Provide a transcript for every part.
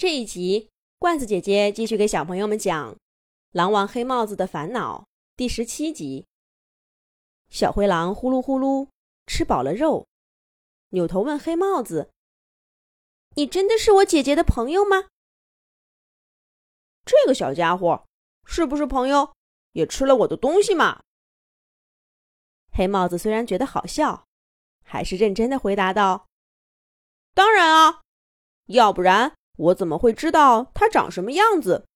这一集，罐子姐姐继续给小朋友们讲《狼王黑帽子的烦恼》第十七集。小灰狼呼噜呼噜吃饱了肉，扭头问黑帽子：“你真的是我姐姐的朋友吗？”这个小家伙是不是朋友？也吃了我的东西嘛？黑帽子虽然觉得好笑，还是认真的回答道：“当然啊，要不然。”我怎么会知道他长什么样子？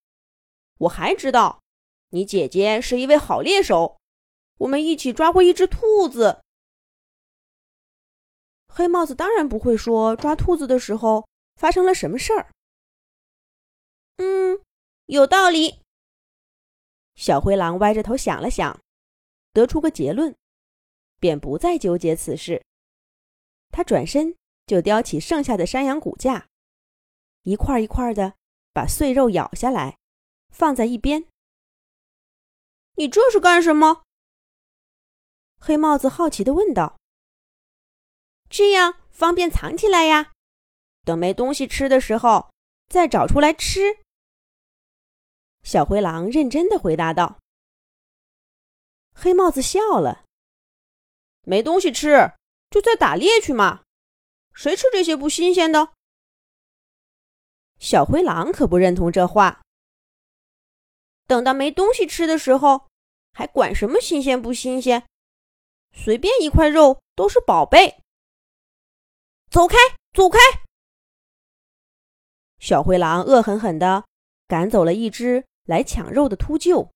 我还知道，你姐姐是一位好猎手，我们一起抓过一只兔子。黑帽子当然不会说抓兔子的时候发生了什么事儿。嗯，有道理。小灰狼歪着头想了想，得出个结论，便不再纠结此事。他转身就叼起剩下的山羊骨架。一块一块的把碎肉咬下来，放在一边。你这是干什么？黑帽子好奇的问道。这样方便藏起来呀，等没东西吃的时候再找出来吃。小灰狼认真的回答道。黑帽子笑了。没东西吃，就再打猎去嘛。谁吃这些不新鲜的？小灰狼可不认同这话。等到没东西吃的时候，还管什么新鲜不新鲜？随便一块肉都是宝贝。走开，走开！小灰狼恶狠狠地赶走了一只来抢肉的秃鹫，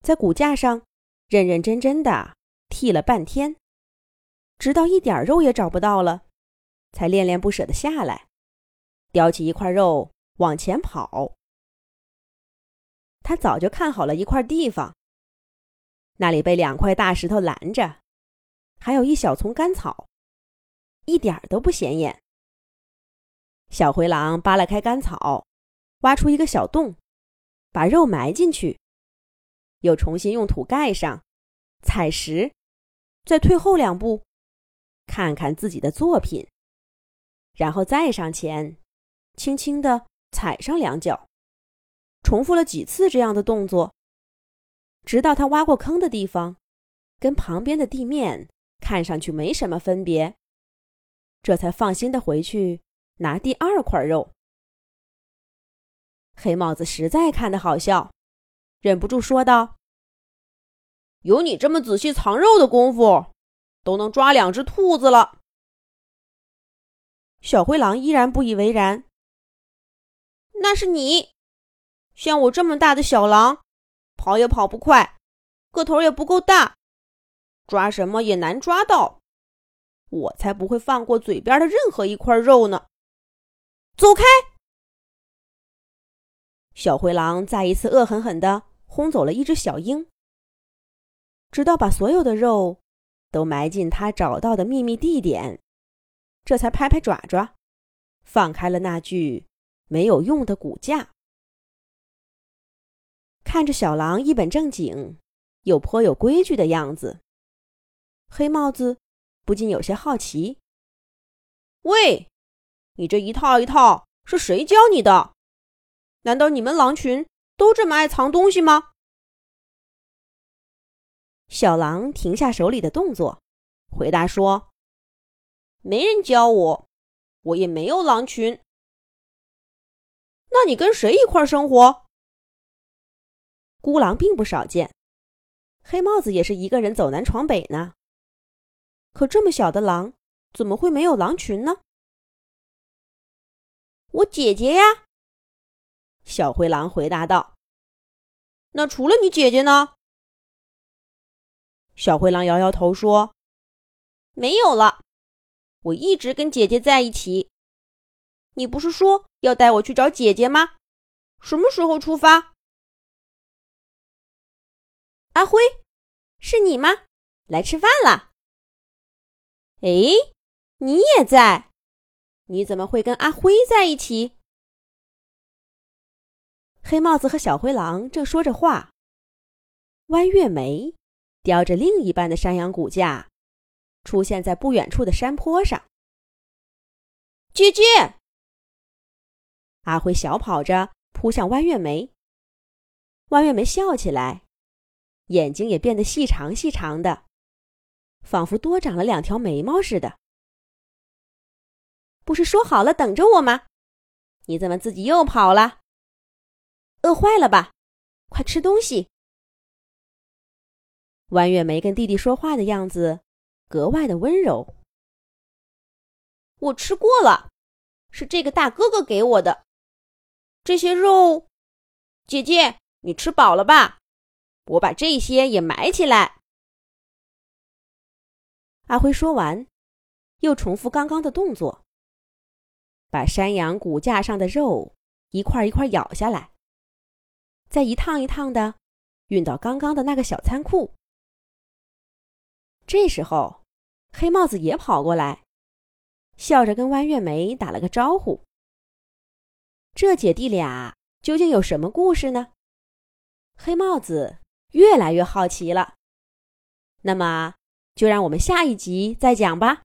在骨架上认认真真的剔了半天，直到一点肉也找不到了，才恋恋不舍地下来。叼起一块肉往前跑，他早就看好了一块地方，那里被两块大石头拦着，还有一小丛干草，一点都不显眼。小灰狼扒拉开干草，挖出一个小洞，把肉埋进去，又重新用土盖上，踩实，再退后两步，看看自己的作品，然后再上前。轻轻地踩上两脚，重复了几次这样的动作，直到他挖过坑的地方跟旁边的地面看上去没什么分别，这才放心的回去拿第二块肉。黑帽子实在看得好笑，忍不住说道：“有你这么仔细藏肉的功夫，都能抓两只兔子了。”小灰狼依然不以为然。那是你，像我这么大的小狼，跑也跑不快，个头也不够大，抓什么也难抓到，我才不会放过嘴边的任何一块肉呢！走开！小灰狼再一次恶狠狠地轰走了一只小鹰，直到把所有的肉都埋进他找到的秘密地点，这才拍拍爪爪，放开了那具。没有用的骨架，看着小狼一本正经又颇有规矩的样子，黑帽子不禁有些好奇：“喂，你这一套一套是谁教你的？难道你们狼群都这么爱藏东西吗？”小狼停下手里的动作，回答说：“没人教我，我也没有狼群。”那你跟谁一块生活？孤狼并不少见，黑帽子也是一个人走南闯北呢。可这么小的狼，怎么会没有狼群呢？我姐姐呀，小灰狼回答道。那除了你姐姐呢？小灰狼摇摇头说：“没有了，我一直跟姐姐在一起。”你不是说要带我去找姐姐吗？什么时候出发？阿辉，是你吗？来吃饭了。哎，你也在？你怎么会跟阿辉在一起？黑帽子和小灰狼正说着话，弯月眉叼着另一半的山羊骨架，出现在不远处的山坡上。姐姐。阿辉小跑着扑向弯月梅。弯月梅笑起来，眼睛也变得细长细长的，仿佛多长了两条眉毛似的。不是说好了等着我吗？你怎么自己又跑了？饿坏了吧？快吃东西！弯月梅跟弟弟说话的样子格外的温柔。我吃过了，是这个大哥哥给我的。这些肉，姐姐，你吃饱了吧？我把这些也埋起来。阿辉说完，又重复刚刚的动作，把山羊骨架上的肉一块一块咬下来，再一趟一趟的运到刚刚的那个小仓库。这时候，黑帽子也跑过来，笑着跟弯月梅打了个招呼。这姐弟俩究竟有什么故事呢？黑帽子越来越好奇了。那么，就让我们下一集再讲吧。